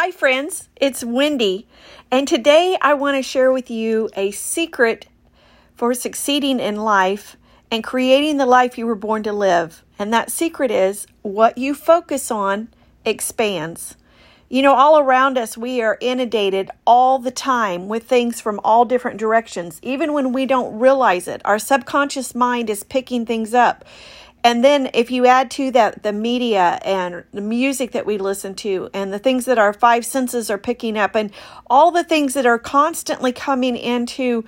Hi, friends, it's Wendy, and today I want to share with you a secret for succeeding in life and creating the life you were born to live. And that secret is what you focus on expands. You know, all around us, we are inundated all the time with things from all different directions. Even when we don't realize it, our subconscious mind is picking things up. And then if you add to that the media and the music that we listen to and the things that our five senses are picking up and all the things that are constantly coming into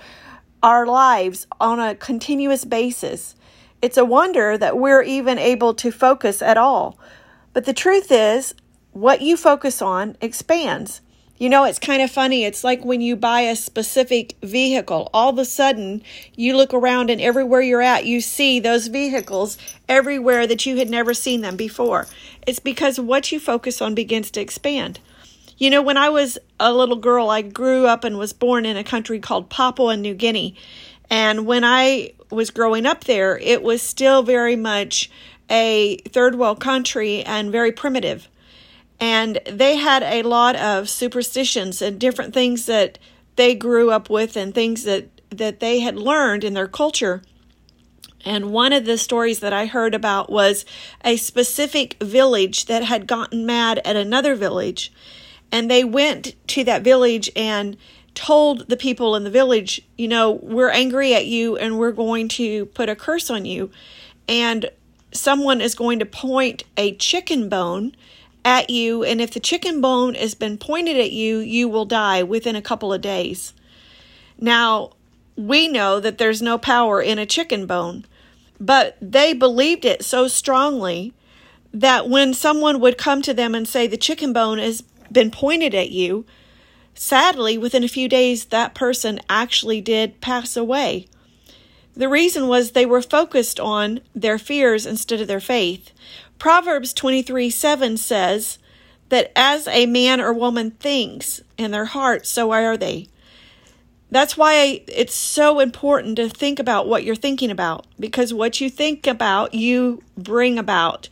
our lives on a continuous basis, it's a wonder that we're even able to focus at all. But the truth is, what you focus on expands. You know, it's kind of funny. It's like when you buy a specific vehicle, all of a sudden you look around and everywhere you're at, you see those vehicles everywhere that you had never seen them before. It's because what you focus on begins to expand. You know, when I was a little girl, I grew up and was born in a country called Papua New Guinea. And when I was growing up there, it was still very much a third world country and very primitive and they had a lot of superstitions and different things that they grew up with and things that that they had learned in their culture and one of the stories that I heard about was a specific village that had gotten mad at another village. And they went to that village and told the people in the village, you know, we're angry at you and we're going to put a curse on you. And someone is going to point a chicken bone at you, and if the chicken bone has been pointed at you, you will die within a couple of days. Now, we know that there's no power in a chicken bone, but they believed it so strongly that when someone would come to them and say, The chicken bone has been pointed at you, sadly, within a few days, that person actually did pass away. The reason was they were focused on their fears instead of their faith. Proverbs 23 7 says that as a man or woman thinks in their heart, so are they. That's why it's so important to think about what you're thinking about because what you think about, you bring about.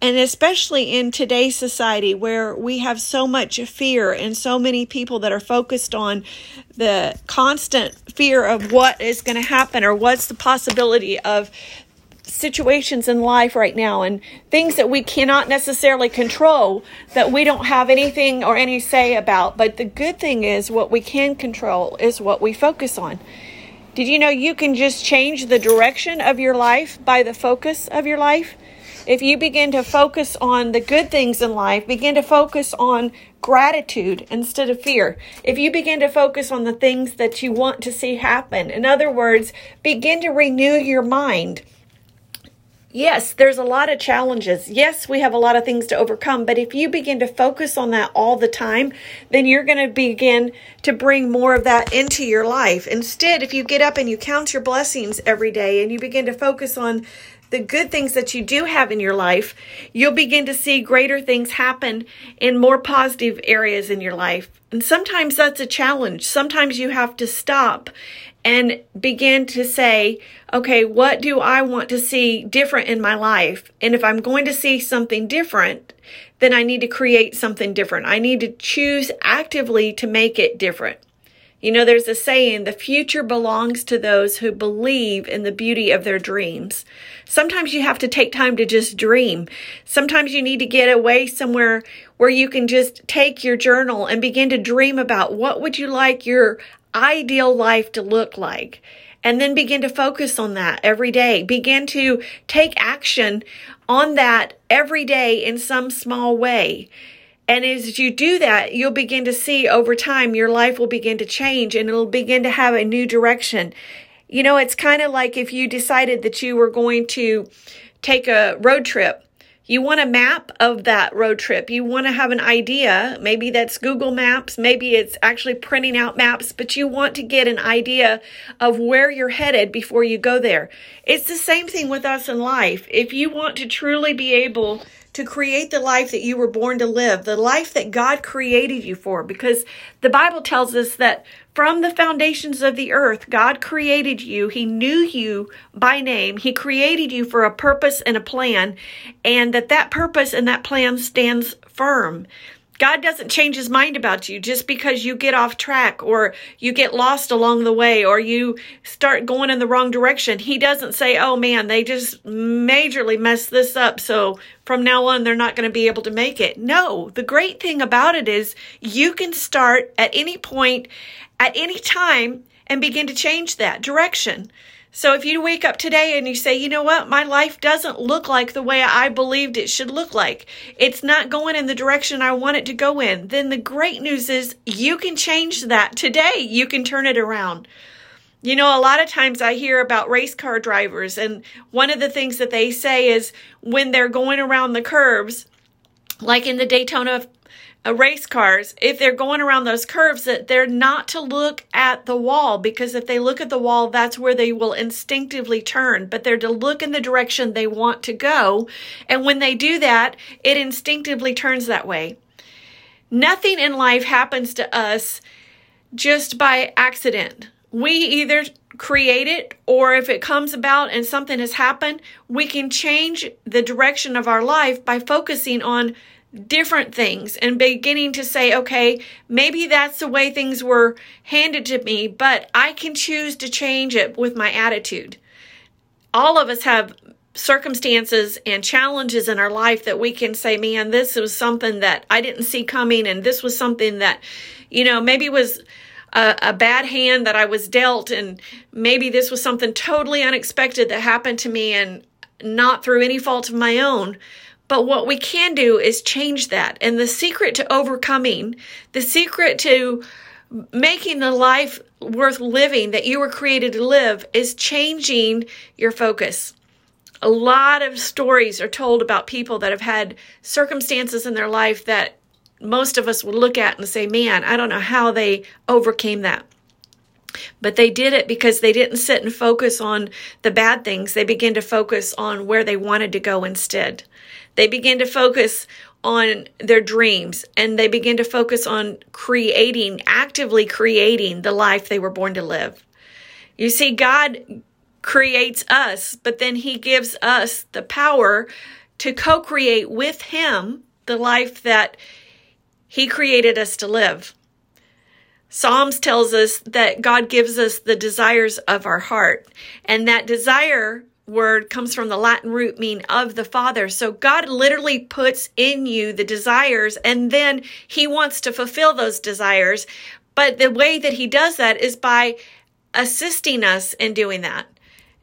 And especially in today's society where we have so much fear and so many people that are focused on the constant fear of what is going to happen or what's the possibility of situations in life right now and things that we cannot necessarily control that we don't have anything or any say about. But the good thing is, what we can control is what we focus on. Did you know you can just change the direction of your life by the focus of your life? If you begin to focus on the good things in life, begin to focus on gratitude instead of fear. If you begin to focus on the things that you want to see happen, in other words, begin to renew your mind Yes, there's a lot of challenges. Yes, we have a lot of things to overcome, but if you begin to focus on that all the time, then you're going to begin to bring more of that into your life. Instead, if you get up and you count your blessings every day and you begin to focus on the good things that you do have in your life, you'll begin to see greater things happen in more positive areas in your life. And sometimes that's a challenge. Sometimes you have to stop and begin to say, okay, what do I want to see different in my life? And if I'm going to see something different, then I need to create something different. I need to choose actively to make it different. You know, there's a saying, the future belongs to those who believe in the beauty of their dreams. Sometimes you have to take time to just dream. Sometimes you need to get away somewhere where you can just take your journal and begin to dream about what would you like your ideal life to look like. And then begin to focus on that every day. Begin to take action on that every day in some small way. And as you do that, you'll begin to see over time your life will begin to change and it'll begin to have a new direction. You know, it's kind of like if you decided that you were going to take a road trip you want a map of that road trip. You want to have an idea. Maybe that's Google Maps. Maybe it's actually printing out maps, but you want to get an idea of where you're headed before you go there. It's the same thing with us in life. If you want to truly be able to create the life that you were born to live, the life that God created you for. Because the Bible tells us that from the foundations of the earth, God created you. He knew you by name. He created you for a purpose and a plan, and that that purpose and that plan stands firm. God doesn't change his mind about you just because you get off track or you get lost along the way or you start going in the wrong direction. He doesn't say, oh man, they just majorly messed this up. So from now on, they're not going to be able to make it. No, the great thing about it is you can start at any point, at any time, and begin to change that direction. So if you wake up today and you say, you know what, my life doesn't look like the way I believed it should look like, it's not going in the direction I want it to go in, then the great news is you can change that today. You can turn it around. You know, a lot of times I hear about race car drivers, and one of the things that they say is when they're going around the curves, like in the Daytona race cars, if they're going around those curves, that they're not to look at the wall because if they look at the wall, that's where they will instinctively turn. But they're to look in the direction they want to go. And when they do that, it instinctively turns that way. Nothing in life happens to us just by accident. We either create it or if it comes about and something has happened, we can change the direction of our life by focusing on different things and beginning to say, okay, maybe that's the way things were handed to me, but I can choose to change it with my attitude. All of us have circumstances and challenges in our life that we can say, man, this was something that I didn't see coming, and this was something that, you know, maybe was. A, a, bad hand that I was dealt, and maybe this was something totally unexpected that happened to me and not through any fault of my own. But what we can do is change that. And the secret to overcoming, the secret to making the life worth living that you were created to live is changing your focus. A lot of stories are told about people that have had circumstances in their life that most of us would look at and say, man, I don't know how they overcame that. But they did it because they didn't sit and focus on the bad things. They began to focus on where they wanted to go instead. They begin to focus on their dreams and they begin to focus on creating, actively creating the life they were born to live. You see, God creates us, but then He gives us the power to co create with Him the life that He created us to live. Psalms tells us that God gives us the desires of our heart, and that desire word comes from the Latin root mean of the Father. So God literally puts in you the desires and then he wants to fulfill those desires. But the way that he does that is by assisting us in doing that.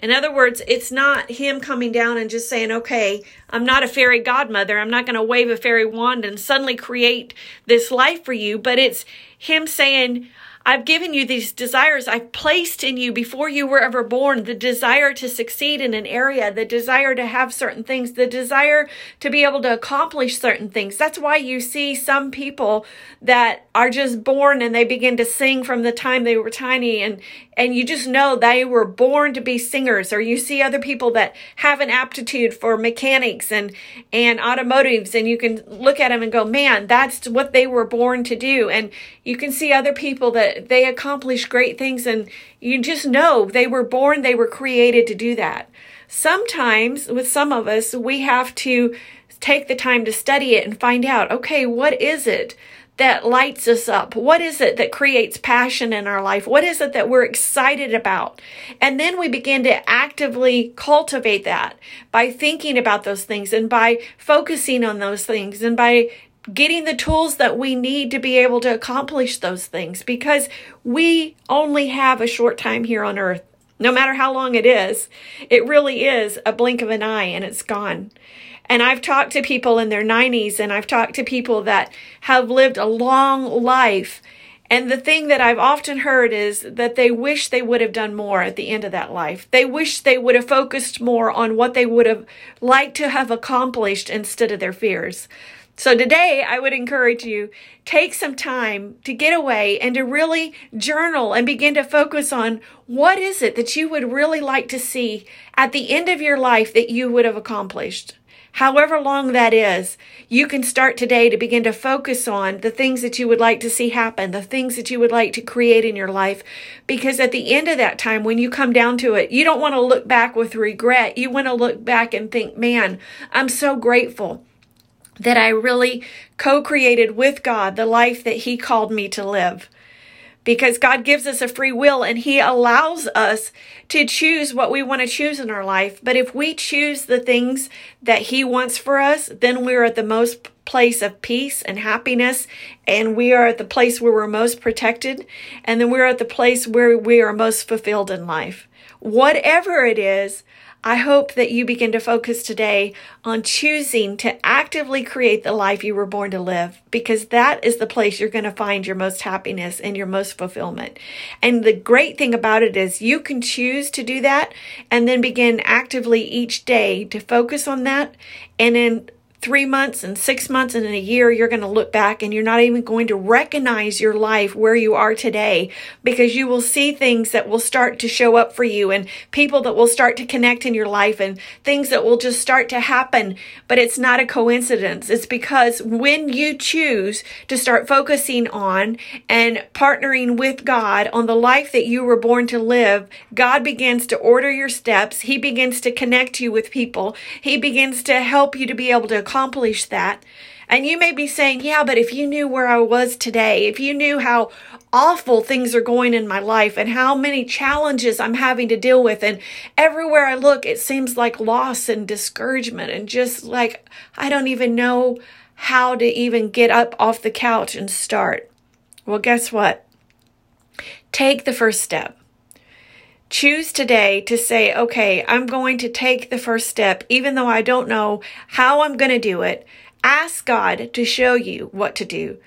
In other words, it's not him coming down and just saying, okay, I'm not a fairy godmother. I'm not going to wave a fairy wand and suddenly create this life for you. But it's him saying, I've given you these desires. I've placed in you before you were ever born the desire to succeed in an area, the desire to have certain things, the desire to be able to accomplish certain things. That's why you see some people that are just born and they begin to sing from the time they were tiny and and you just know they were born to be singers or you see other people that have an aptitude for mechanics and and automotives and you can look at them and go man that's what they were born to do and you can see other people that they accomplish great things and you just know they were born they were created to do that sometimes with some of us we have to take the time to study it and find out okay what is it that lights us up? What is it that creates passion in our life? What is it that we're excited about? And then we begin to actively cultivate that by thinking about those things and by focusing on those things and by getting the tools that we need to be able to accomplish those things because we only have a short time here on earth. No matter how long it is, it really is a blink of an eye and it's gone. And I've talked to people in their 90s and I've talked to people that have lived a long life. And the thing that I've often heard is that they wish they would have done more at the end of that life. They wish they would have focused more on what they would have liked to have accomplished instead of their fears. So today I would encourage you take some time to get away and to really journal and begin to focus on what is it that you would really like to see at the end of your life that you would have accomplished however long that is, you can start today to begin to focus on the things that you would like to see happen, the things that you would like to create in your life. Because at the end of that time, when you come down to it, you don't want to look back with regret. You want to look back and think, man, I'm so grateful that I really co created with God the life that He called me to live. Because God gives us a free will and He allows us to choose what we want to choose in our life. But if we choose the things that He wants for us, then we're at the most place of peace and happiness, and we are at the place where we're most protected, and then we're at the place where we are most fulfilled in life. Whatever it is, I hope that you begin to focus today on choosing to actively create the life you were born to live because that is the place you're going to find your most happiness and your most fulfillment. And the great thing about it is you can choose to do that and then begin actively each day to focus on that and then three months and six months and in a year, you're going to look back and you're not even going to recognize your life where you are today because you will see things that will start to show up for you and people that will start to connect in your life and things that will just start to happen. But it's not a coincidence. It's because when you choose to start focusing on and partnering with God on the life that you were born to live, God begins to order your steps. He begins to connect you with people. He begins to help you to be able to accomplish that. And you may be saying, yeah, but if you knew where I was today, if you knew how awful things are going in my life and how many challenges I'm having to deal with, and everywhere I look, it seems like loss and discouragement, and just like I don't even know how to even get up off the couch and start. Well, guess what? Take the first step. Choose today to say, okay, I'm going to take the first step, even though I don't know how I'm going to do it. Ask God to show you what to do.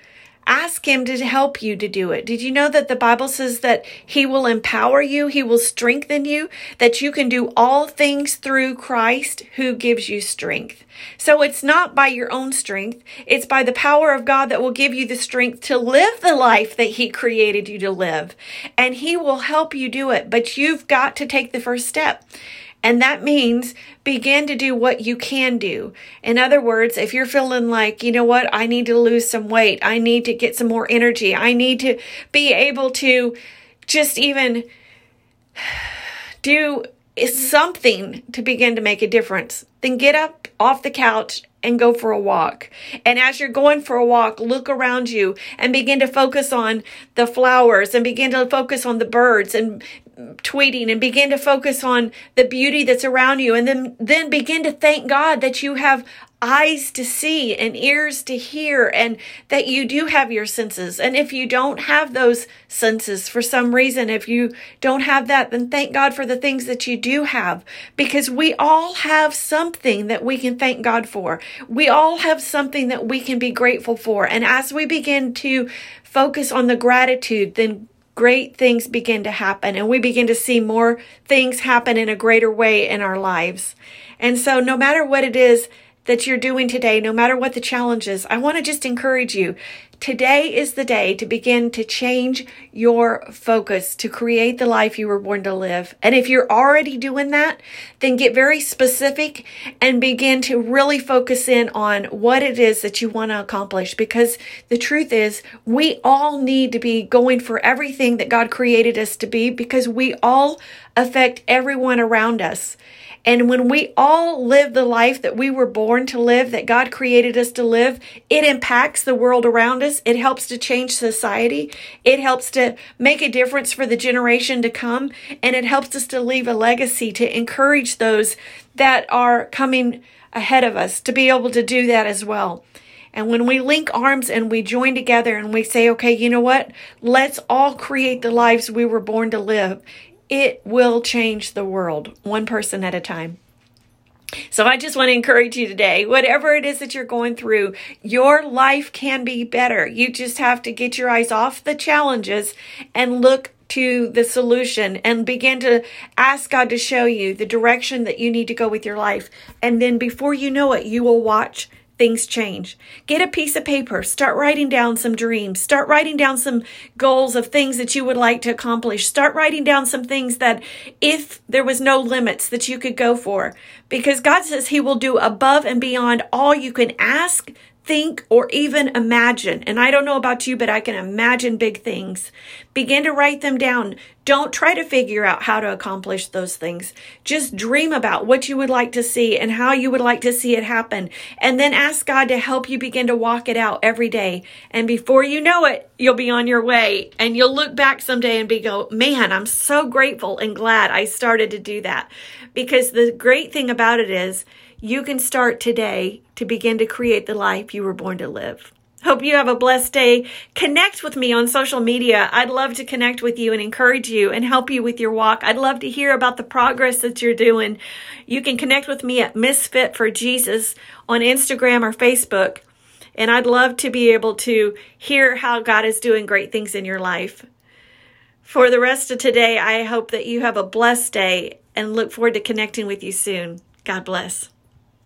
Ask Him to help you to do it. Did you know that the Bible says that He will empower you? He will strengthen you, that you can do all things through Christ who gives you strength. So it's not by your own strength. It's by the power of God that will give you the strength to live the life that He created you to live. And He will help you do it. But you've got to take the first step. And that means begin to do what you can do. In other words, if you're feeling like, you know what, I need to lose some weight, I need to get some more energy, I need to be able to just even do something to begin to make a difference, then get up off the couch and go for a walk. And as you're going for a walk, look around you and begin to focus on the flowers and begin to focus on the birds and tweeting and begin to focus on the beauty that's around you and then then begin to thank God that you have eyes to see and ears to hear and that you do have your senses. And if you don't have those senses for some reason if you don't have that then thank God for the things that you do have because we all have something that we can thank God for. We all have something that we can be grateful for. And as we begin to focus on the gratitude then great things begin to happen and we begin to see more things happen in a greater way in our lives. And so, no matter what it is that you're doing today, no matter what the challenge is, I want to just encourage you Today is the day to begin to change your focus to create the life you were born to live. And if you're already doing that, then get very specific and begin to really focus in on what it is that you want to accomplish. Because the truth is, we all need to be going for everything that God created us to be because we all affect everyone around us. And when we all live the life that we were born to live, that God created us to live, it impacts the world around us. It helps to change society. It helps to make a difference for the generation to come. And it helps us to leave a legacy to encourage those that are coming ahead of us to be able to do that as well. And when we link arms and we join together and we say, okay, you know what? Let's all create the lives we were born to live it will change the world one person at a time. So I just want to encourage you today, whatever it is that you're going through, your life can be better. You just have to get your eyes off the challenges and look to the solution and begin to ask God to show you the direction that you need to go with your life. And then before you know it, you will watch things change. Get a piece of paper, start writing down some dreams, start writing down some goals of things that you would like to accomplish. Start writing down some things that if there was no limits that you could go for because God says he will do above and beyond all you can ask, think, or even imagine. And I don't know about you, but I can imagine big things. Begin to write them down. Don't try to figure out how to accomplish those things. Just dream about what you would like to see and how you would like to see it happen. And then ask God to help you begin to walk it out every day. And before you know it, you'll be on your way and you'll look back someday and be go, man, I'm so grateful and glad I started to do that. Because the great thing about it is you can start today to begin to create the life you were born to live. Hope you have a blessed day. Connect with me on social media. I'd love to connect with you and encourage you and help you with your walk. I'd love to hear about the progress that you're doing. You can connect with me at Misfit for Jesus on Instagram or Facebook. And I'd love to be able to hear how God is doing great things in your life. For the rest of today, I hope that you have a blessed day and look forward to connecting with you soon. God bless.